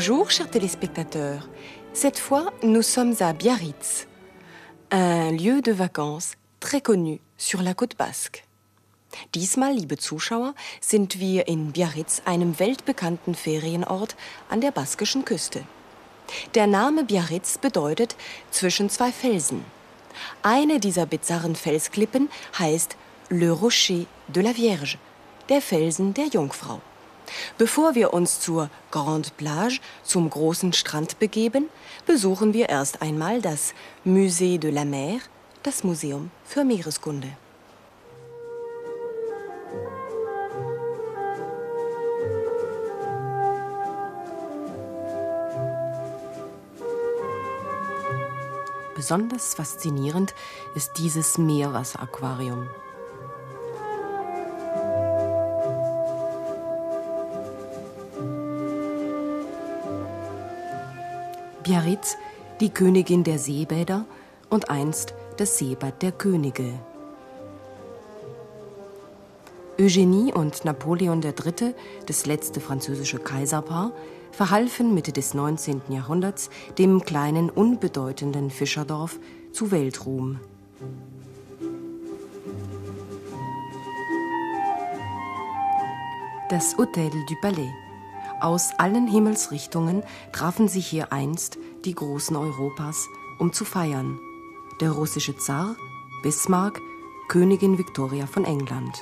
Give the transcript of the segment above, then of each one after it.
Bonjour, chers téléspectateurs. Cette fois, nous sommes à Biarritz, un lieu de vacances très connu sur la côte basque. Diesmal, liebe Zuschauer, sind wir in Biarritz, einem weltbekannten Ferienort an der baskischen Küste. Der Name Biarritz bedeutet zwischen zwei Felsen. Eine dieser bizarren Felsklippen heißt Le Rocher de la Vierge, der Felsen der Jungfrau. Bevor wir uns zur Grande Plage, zum großen Strand begeben, besuchen wir erst einmal das Musée de la Mer, das Museum für Meereskunde. Besonders faszinierend ist dieses Meerwasseraquarium. Biarritz, die Königin der Seebäder und einst das Seebad der Könige. Eugénie und Napoleon III., das letzte französische Kaiserpaar, verhalfen Mitte des 19. Jahrhunderts dem kleinen, unbedeutenden Fischerdorf zu Weltruhm. Das Hôtel du Palais. Aus allen Himmelsrichtungen trafen sich hier einst die Großen Europas, um zu feiern. Der russische Zar, Bismarck, Königin Victoria von England.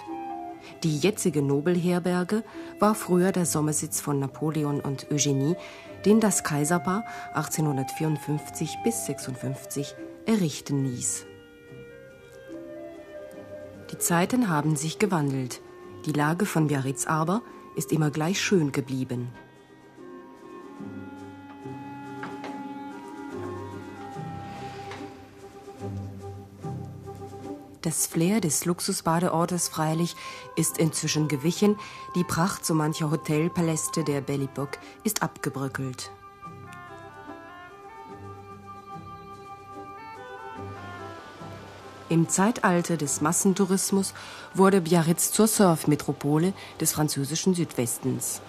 Die jetzige Nobelherberge war früher der Sommersitz von Napoleon und Eugenie, den das Kaiserpaar 1854 bis 56 errichten ließ. Die Zeiten haben sich gewandelt. Die Lage von Biarritz aber ist immer gleich schön geblieben. Das Flair des Luxusbadeortes freilich ist inzwischen gewichen, die Pracht so mancher Hotelpaläste der Époque ist abgebröckelt. Im Zeitalter des Massentourismus wurde Biarritz zur Surfmetropole des französischen Südwestens.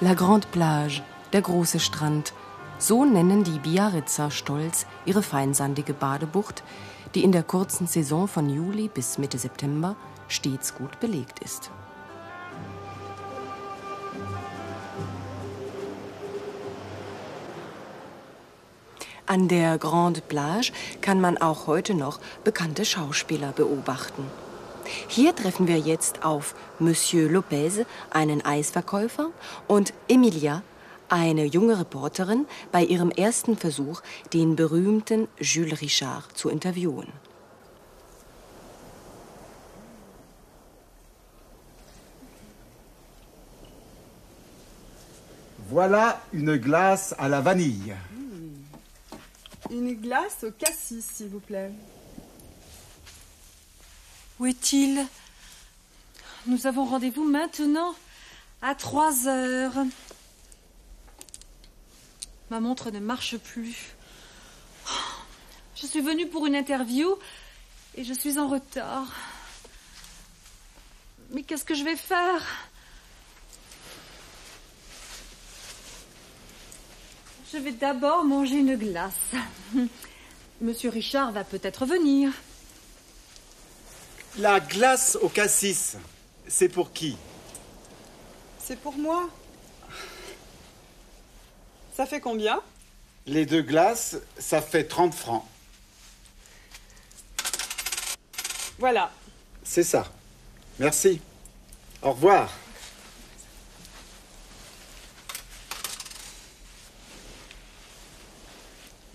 La Grande Plage, der große Strand, so nennen die Biarritzer stolz ihre feinsandige Badebucht, die in der kurzen Saison von Juli bis Mitte September stets gut belegt ist. An der Grande Plage kann man auch heute noch bekannte Schauspieler beobachten. Hier treffen wir jetzt auf Monsieur Lopez, einen Eisverkäufer, und Emilia, eine junge Reporterin, bei ihrem ersten Versuch, den berühmten Jules Richard zu interviewen. Voilà une glace à la vanille. Une glace au cassis, s'il vous plaît. Où est-il? Nous avons rendez-vous maintenant à 3 heures. Ma montre ne marche plus. Je suis venue pour une interview et je suis en retard. Mais qu'est-ce que je vais faire? Je vais d'abord manger une glace. Monsieur Richard va peut-être venir. La glace au cassis, c'est pour qui? C'est pour moi. Ça fait combien? Les deux glaces, ça fait 30 francs. Voilà. C'est ça. Merci. Au revoir.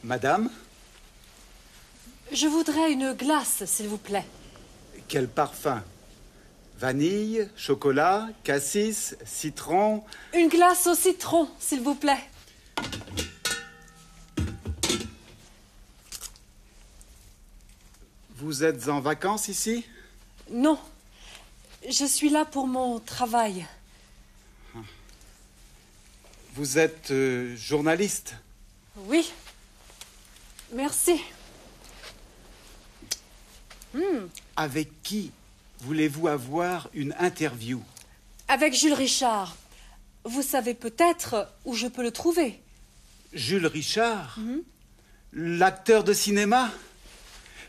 Madame, Je voudrais une glace, s'il vous plaît. quel parfum? Vanille, chocolat, cassis, citron. Une glace au citron, s'il vous plaît. Vous êtes en vacances ici? Non. Je suis là pour mon travail. Vous êtes euh, journaliste? Oui. Merci. Avec qui voulez-vous avoir une interview? Avec Jules Richard. Vous savez peut-être où je peux le trouver. Jules Richard? L'acteur de cinéma?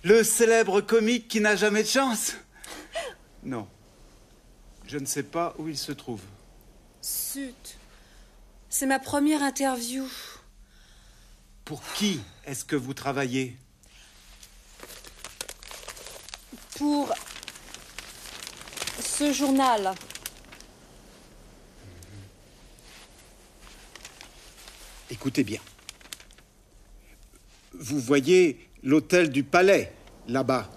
Le célèbre comique qui n'a jamais de chance? Non. Je ne sais pas où il se trouve. Zut. C'est ma première interview. Pour qui est-ce que vous travaillez? Pour ce journal. Écoutez bien. Vous voyez l'hôtel du Palais, là-bas?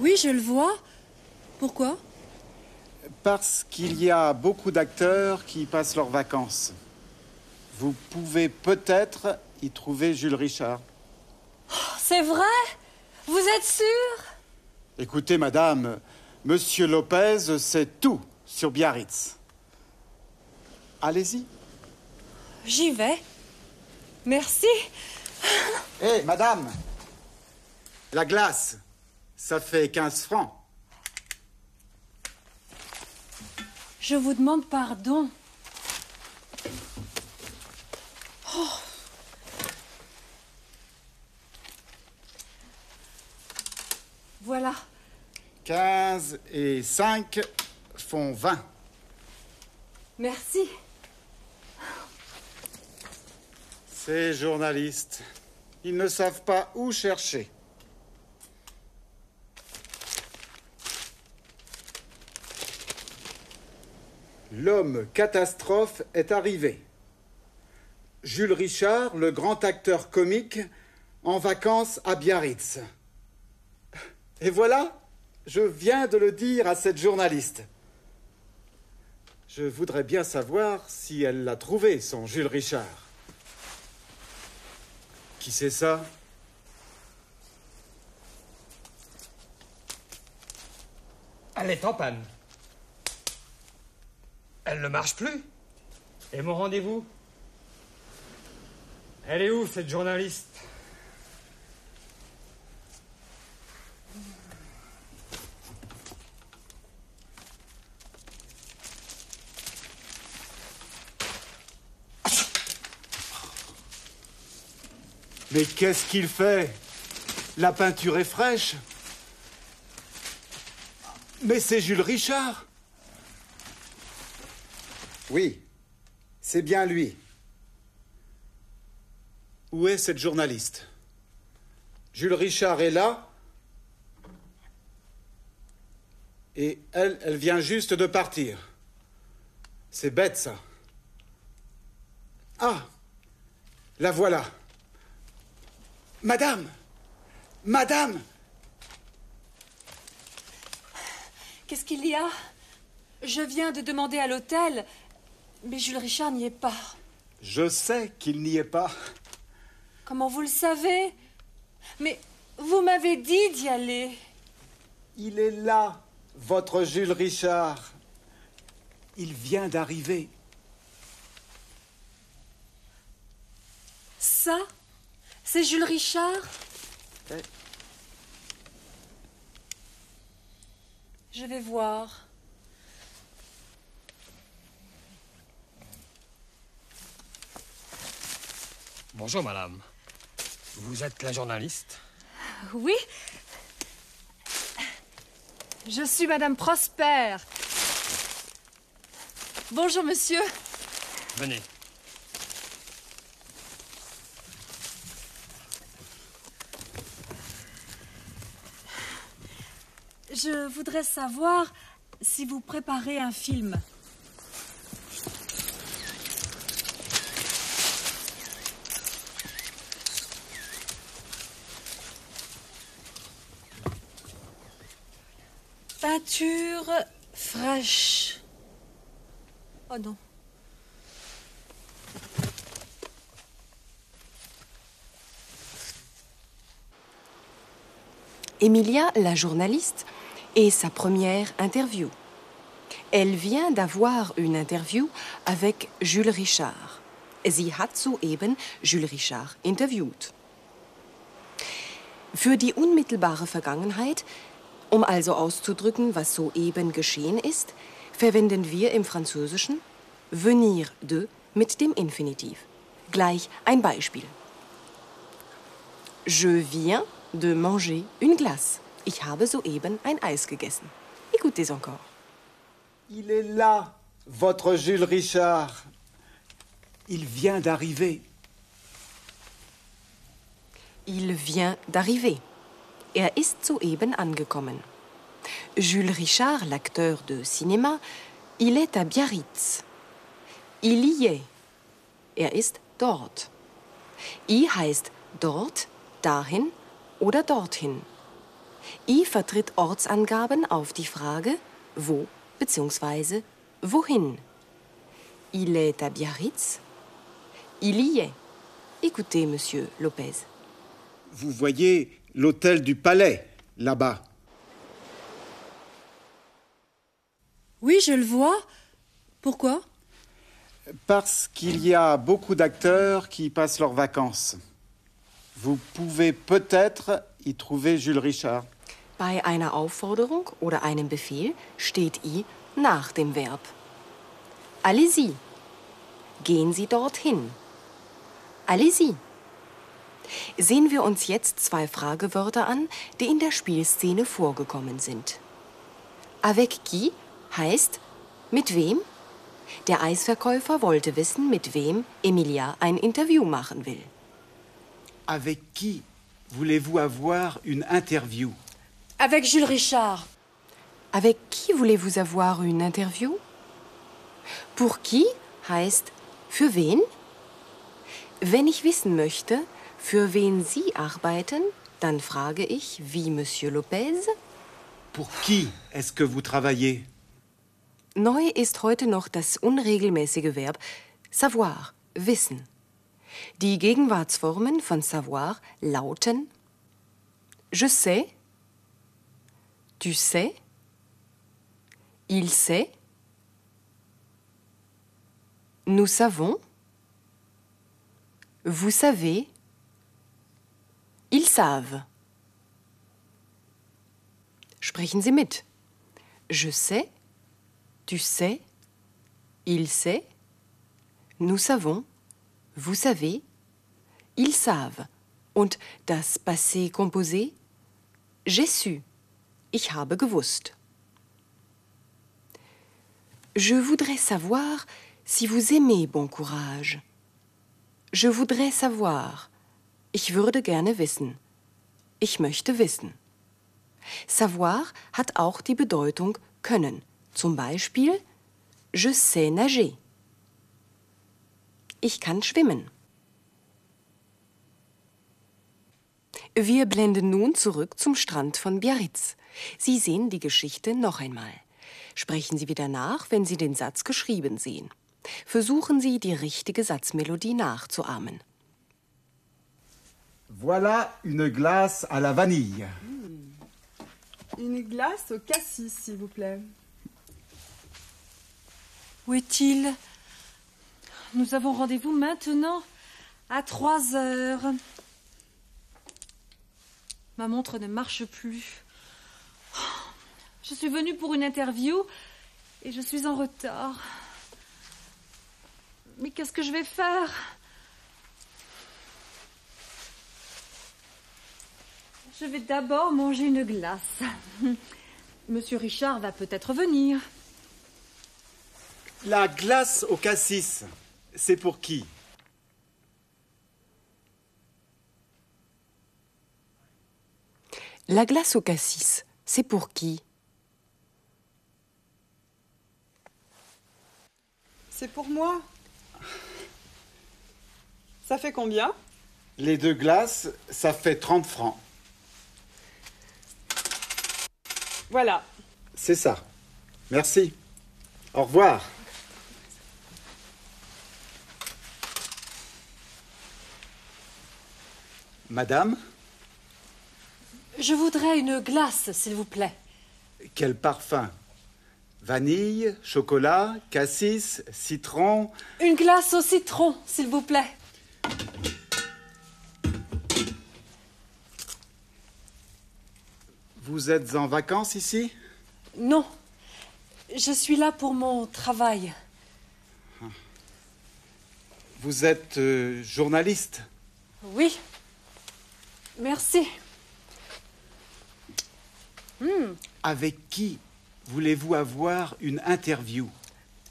Oui, je le vois. Pourquoi? Parce qu'il y a beaucoup d'acteurs qui passent leurs vacances. Vous pouvez peut-être y trouver Jules Richard. C'est vrai? Vous êtes sûr? Écoutez, madame, Monsieur Lopez sait tout sur Biarritz. Allez-y. J'y vais. Merci. Hé, madame La glace, ça fait 15 francs. Je vous demande pardon. Oh. Voilà. 15 et 5 font 20. Merci. Ces journalistes, ils ne savent pas où chercher. L'homme catastrophe est arrivé. Jules Richard, le grand acteur comique, en vacances à Biarritz. Et voilà, je viens de le dire à cette journaliste. Je voudrais bien savoir si elle l'a trouvé, son Jules Richard. Qui c'est ça? Elle est en panne. Elle ne marche plus. Et mon rendez-vous? Elle est où, cette journaliste? Mais qu'est-ce qu'il fait? La peinture est fraîche. Mais c'est Jules Richard. Oui, c'est bien lui. Où est cette journaliste? Jules Richard est là. Et elle, elle vient juste de partir. C'est bête, ça. Ah, la voilà. Madame Madame Qu'est-ce qu'il y a? Je viens de demander à l'hôtel, mais Jules Richard n'y est pas. Je sais qu'il n'y est pas. Comment vous le savez? Mais vous m'avez dit d'y aller. Il est là, votre Jules Richard. Il vient d'arriver. Ça? C'est Jules Richard? Eh. Je vais voir. Bonjour, madame. Vous êtes la journaliste Oui Je suis Madame Prosper. Bonjour, monsieur. Venez. Je voudrais savoir si vous préparez un film. Peinture fraîche. Oh non. Emilia, la journaliste, est sa première interview. Elle vient d'avoir une interview avec Jules Richard. Sie hat soeben Jules Richard interviewt. Für die unmittelbare Vergangenheit, um also auszudrücken, was soeben geschehen ist, verwenden wir im Französischen venir de mit dem Infinitiv. Gleich ein Beispiel. Je viens de manger une glace. Ich habe soeben ein Eis gegessen. Écoutez encore. Il est là, votre Jules Richard. Il vient d'arriver. Il vient d'arriver. Er ist soeben angekommen. Jules Richard, l'acteur de cinéma, il est à Biarritz. Il y est. Er ist dort. I heißt dort, dahin oder dorthin. I vertritt Ortsangaben auf die Frage wo bzw. wohin. Il est à Biarritz. Il y est. Écoutez, monsieur Lopez. Vous voyez l'hôtel du Palais, là-bas. Oui, je le vois. Pourquoi? Parce qu'il y a beaucoup d'acteurs qui y passent leurs vacances. Vous pouvez peut-être y trouver Jules Richard. Bei einer Aufforderung oder einem Befehl steht i nach dem Verb. Allez-y. Gehen Sie dorthin. Allez-y. Sehen wir uns jetzt zwei Fragewörter an, die in der Spielszene vorgekommen sind. Avec qui heißt mit wem? Der Eisverkäufer wollte wissen, mit wem Emilia ein Interview machen will. Avec qui voulez-vous avoir une interview Avec Jules Richard. Avec qui voulez-vous avoir une Interview? Pour qui heißt für wen? Wenn ich wissen möchte, für wen Sie arbeiten, dann frage ich, wie Monsieur Lopez. Pour qui est-ce que vous travaillez Neu ist heute noch das unregelmäßige Verb savoir, wissen. Die Gegenwartsformen von savoir lauten je sais, tu sais, il sait, nous savons, vous savez, savent. Sprechen Sie mit. Je sais, tu sais, il sait, nous savons, vous savez, ils savent. Und das Passé composé J'ai su. Ich habe gewusst. Je voudrais savoir si vous aimez Bon Courage. Je voudrais savoir. Ich würde gerne wissen. Ich möchte wissen. Savoir hat auch die Bedeutung können. Zum Beispiel Je sais nager. Ich kann schwimmen. Wir blenden nun zurück zum Strand von Biarritz. Sie sehen die Geschichte noch einmal. Sprechen Sie wieder nach, wenn Sie den Satz geschrieben sehen. Versuchen Sie, die richtige Satzmelodie nachzuahmen. Voilà une glace à la vanille. Une glace au cassis, s'il vous plaît. Où est-il? Nous avons rendez-vous maintenant à 3 heures. Ma montre ne marche plus. Oh, Je suis venue pour une interview et je suis en retard. Mais qu'est-ce que je vais faire? Je vais d'abord manger une glace. Monsieur Richard va peut-être venir. La glace au cassis, c'est pour qui? La glace au cassis, c'est pour qui? C'est pour moi? Ça fait combien? Les deux glaces, ça fait 30 francs. Voilà. C'est ça. Merci. Au revoir. Madame, Je voudrais une glace, s'il vous plaît. quel parfum? Vanille, chocolat, cassis, citron. Une glace au citron, s'il vous plaît. Vous êtes en vacances ici? Non. Je suis là pour mon travail. Vous êtes euh, journaliste? Oui. Merci. Avec qui voulez-vous avoir une interview?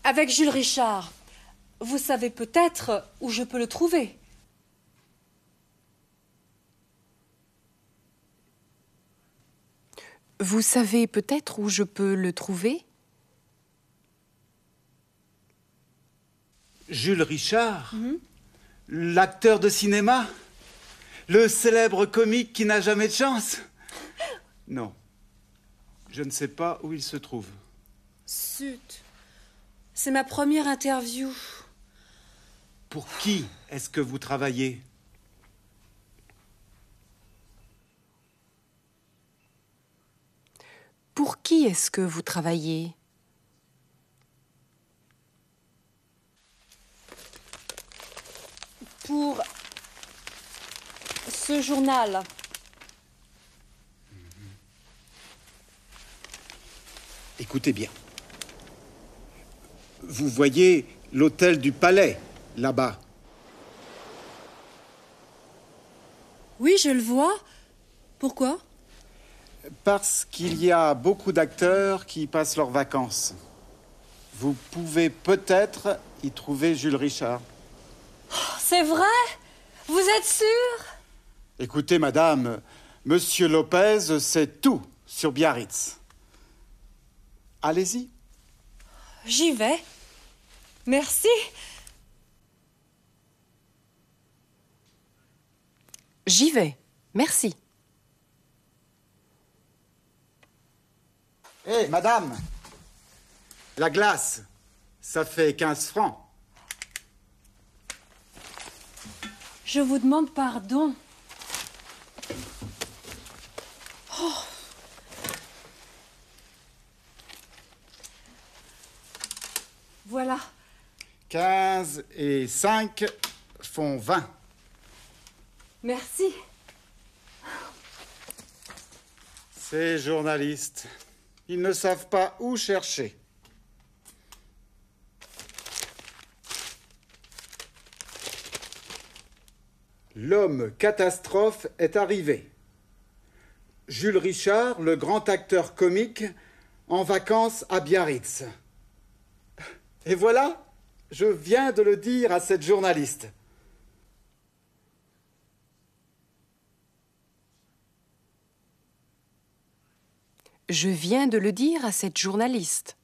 Avec Jules Richard. Vous savez peut-être où je peux le trouver. Vous savez peut-être où je peux le trouver? Jules Richard L'acteur de cinéma Le célèbre comique qui n'a jamais de chance Non. Je ne sais pas où il se trouve. Zut. C'est ma première interview. Pour qui est-ce que vous travaillez? Pour qui est-ce que vous travaillez? Pour ce journal. Écoutez bien. Vous voyez l'hôtel du Palais, là-bas? Oui, je le vois. Pourquoi? Parce qu'il y a beaucoup d'acteurs qui y passent leurs vacances. Vous pouvez peut-être y trouver Jules Richard. C'est vrai? Vous êtes sûr? Écoutez, madame, Monsieur Lopez sait tout sur Biarritz. Allez-y. J'y vais. Merci. J'y vais. Merci. Hé, madame La glace, ça fait 15 francs. Je vous demande pardon. Oh. Voilà. 15 et 5 font 20. Merci. Ces journalistes, ils ne savent pas où chercher. L'homme catastrophe est arrivé. Jules Richard, le grand acteur comique, en vacances à Biarritz. Et voilà, je viens de le dire à cette journaliste. Je viens de le dire à cette journaliste.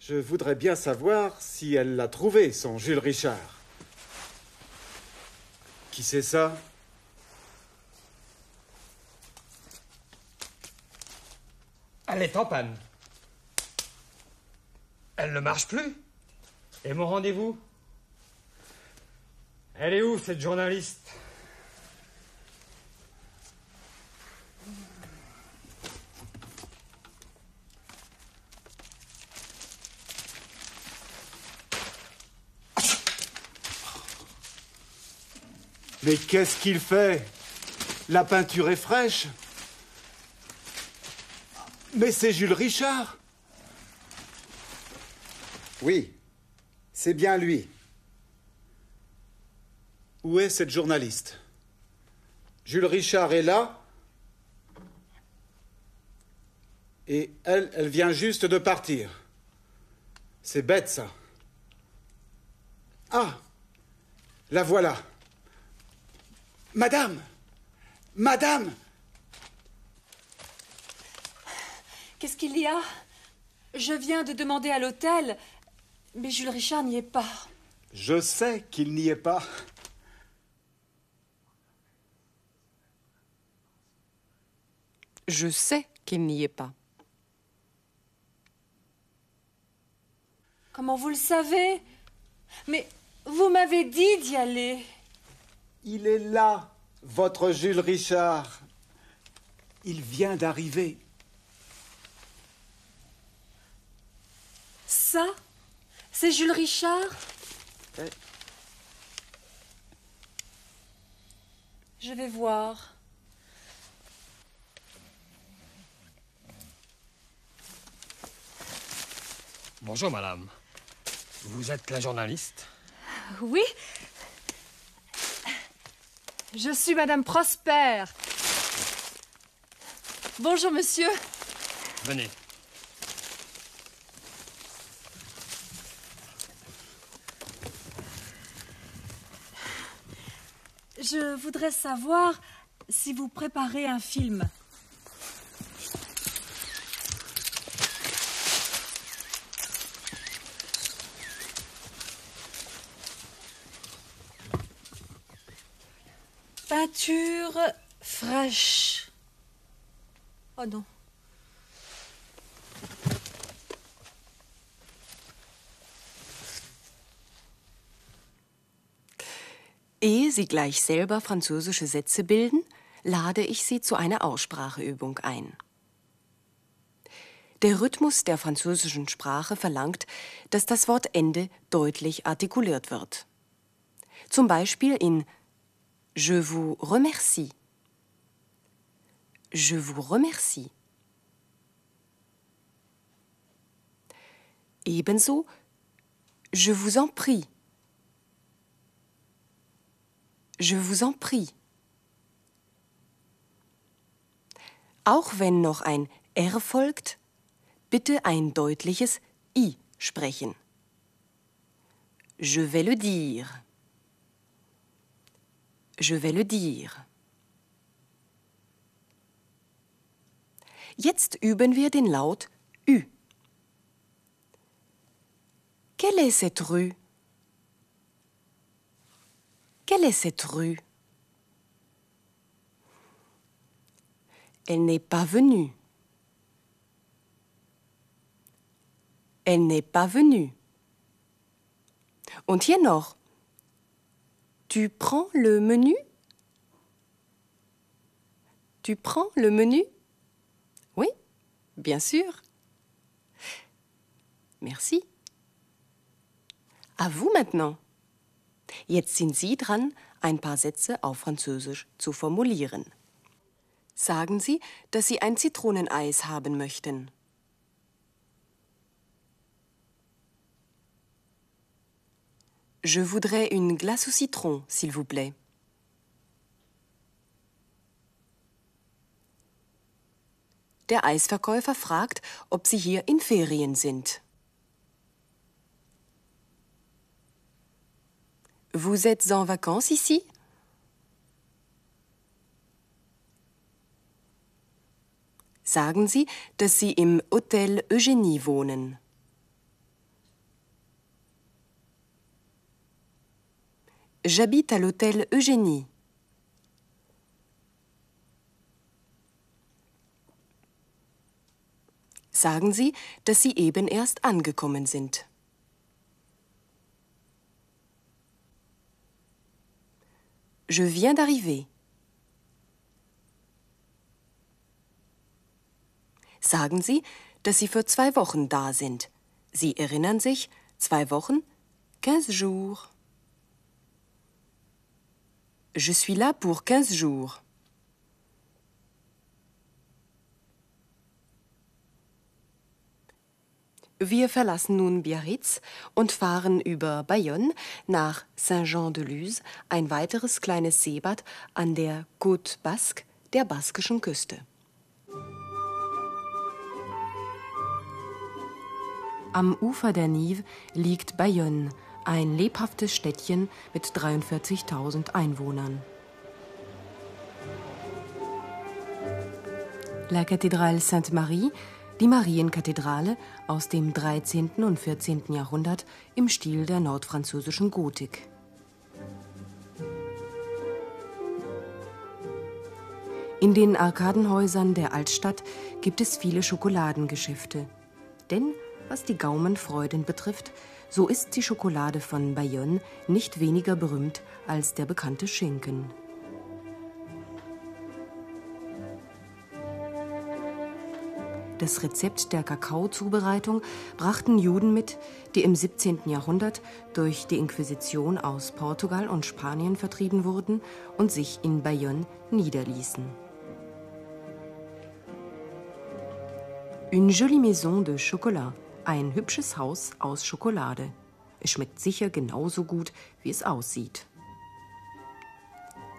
Je voudrais bien savoir si elle l'a trouvé, son Jules Richard. Qui c'est ça? Elle est en panne. Elle ne marche plus. Et mon rendez-vous? Elle est où, cette journaliste? Mais qu'est-ce qu'il fait? La peinture est fraîche. Mais c'est Jules Richard. Oui, c'est bien lui. Où est cette journaliste? Jules Richard est là. Et elle, elle vient juste de partir. C'est bête ça. Ah, la voilà. Madame Madame Qu'est-ce qu'il y a? Je viens de demander à l'hôtel, mais Jules Richard n'y est pas. Je sais qu'il n'y est pas. Je sais qu'il n'y est pas. Comment vous le savez? Mais vous m'avez dit d'y aller. Il est là, votre Jules Richard. Il vient d'arriver. Ça C'est Jules Richard? Je vais voir. Bonjour, madame. Vous êtes la journaliste? Oui. Je suis Madame Prosper. Bonjour, monsieur. Venez. Je voudrais savoir si vous préparez un film. Peinture fraîche. Oh non. Ehe Sie gleich selber französische Sätze bilden, lade ich Sie zu einer Ausspracheübung ein. Der Rhythmus der französischen Sprache verlangt, dass das Wortende deutlich artikuliert wird. Zum Beispiel in Je vous remercie. Je vous remercie. Ebenso Je vous en prie. Je vous en prie. Auch wenn noch ein R folgt, bitte ein deutliches I sprechen. Je vais le dire. Je vais le dire. Jetzt üben wir den Laut Ü. Quelle est cette rue? Quelle est cette rue? Elle n'est pas venue. Elle n'est pas venue. Und hier noch. Tu prends le menu Tu prends le menu Oui, bien sûr. Merci. À vous maintenant. Jetzt sind Sie dran, ein paar Sätze auf Französisch zu formulieren. Sagen Sie, dass Sie ein Zitroneneis haben möchten. Je voudrais une glace au citron, s'il vous plaît. Der Eisverkäufer fragt, ob Sie hier in Ferien sind. Vous êtes en vacances ici? Sagen Sie, dass Sie im Hotel Eugénie wohnen. J'habite à l'hôtel Eugénie. Sagen Sie, dass Sie eben erst angekommen sind. Je viens d'arriver. Sagen Sie, dass Sie für zwei Wochen da sind. Sie erinnern sich, zwei Wochen, quinze jours. Je suis là pour quinze jours. Wir verlassen nun Biarritz und fahren über Bayonne nach Saint-Jean-de-Luz, ein weiteres kleines Seebad an der Côte Basque, der baskischen Küste. Am Ufer der Nive liegt Bayonne, ein lebhaftes Städtchen mit 43.000 Einwohnern. La Cathédrale Sainte-Marie, die Marienkathedrale aus dem 13. und 14. Jahrhundert im Stil der nordfranzösischen Gotik. In den Arkadenhäusern der Altstadt gibt es viele Schokoladengeschäfte. Denn, was die Gaumenfreuden betrifft, so ist die Schokolade von Bayonne nicht weniger berühmt als der bekannte Schinken. Das Rezept der Kakaozubereitung brachten Juden mit, die im 17. Jahrhundert durch die Inquisition aus Portugal und Spanien vertrieben wurden und sich in Bayonne niederließen. Une jolie maison de chocolat, ein hübsches Haus aus Schokolade. Es schmeckt sicher genauso gut, wie es aussieht.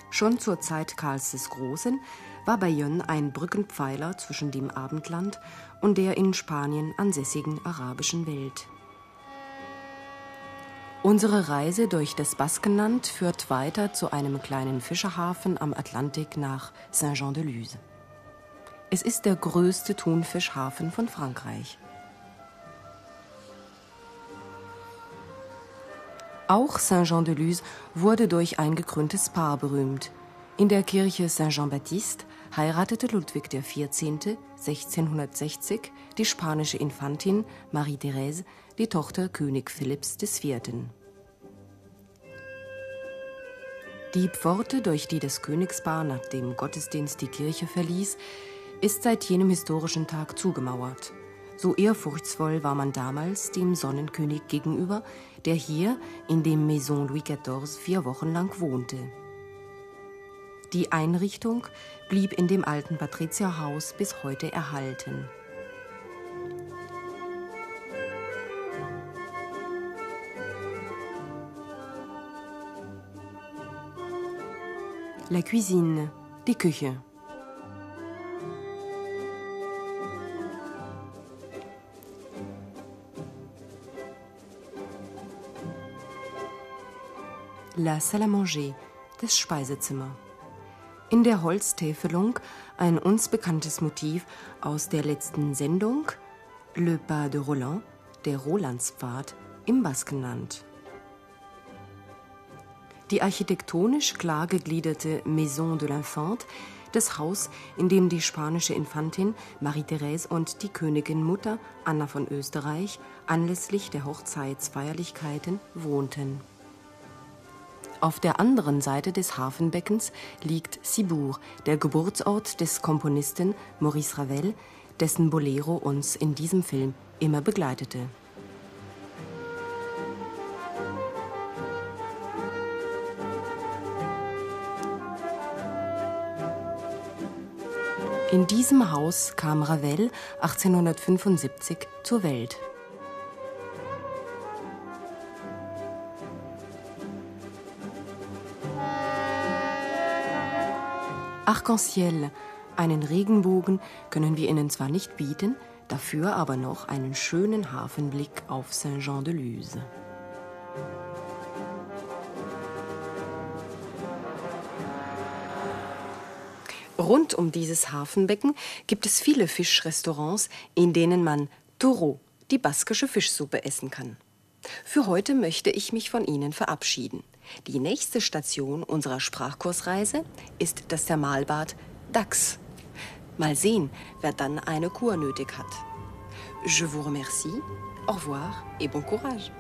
Schon zur Zeit Karls des Großen war Bayonne ein Brückenpfeiler zwischen dem Abendland und der in Spanien ansässigen arabischen Welt. Unsere Reise durch das Baskenland führt weiter zu einem kleinen Fischerhafen am Atlantik nach Saint-Jean-de-Luz. Es ist der größte Thunfischhafen von Frankreich. Auch Saint-Jean-de-Luz wurde durch ein gekröntes Paar berühmt. In der Kirche Saint-Jean-Baptiste heiratete Ludwig XIV. 1660 die spanische Infantin Marie-Thérèse, die Tochter König Philipps IV. Die Pforte, durch die das Königspaar nach dem Gottesdienst die Kirche verließ, ist seit jenem historischen Tag zugemauert. So ehrfurchtsvoll war man damals dem Sonnenkönig gegenüber, der hier in dem Maison Louis XIV vier Wochen lang wohnte. Die Einrichtung blieb in dem alten Patrizierhaus bis heute erhalten. La cuisine, die Küche. La salle à manger, das Speisezimmer. In der Holztäfelung ein uns bekanntes Motiv aus der letzten Sendung Le Pas de Roland, der Rolandspfad im Baskenland. Die architektonisch klar gegliederte Maison de l'Infante, das Haus, in dem die spanische Infantin Marie-Thérèse und die Königin Mutter Anna von Österreich anlässlich der Hochzeitsfeierlichkeiten wohnten. Auf der anderen Seite des Hafenbeckens liegt Cibourg, der Geburtsort des Komponisten Maurice Ravel, dessen Bolero uns in diesem Film immer begleitete. In diesem Haus kam Ravel 1875 zur Welt. Arc-en-Ciel, einen Regenbogen können wir Ihnen zwar nicht bieten, dafür aber noch einen schönen Hafenblick auf Saint-Jean-de-Luz. Rund um dieses Hafenbecken gibt es viele Fischrestaurants, in denen man Toro, die baskische Fischsuppe, essen kann. Für heute möchte ich mich von Ihnen verabschieden. Die nächste Station unserer Sprachkursreise ist das Thermalbad Dax. Mal sehen, wer dann eine Kur nötig hat. Je vous remercie, au revoir et bon courage.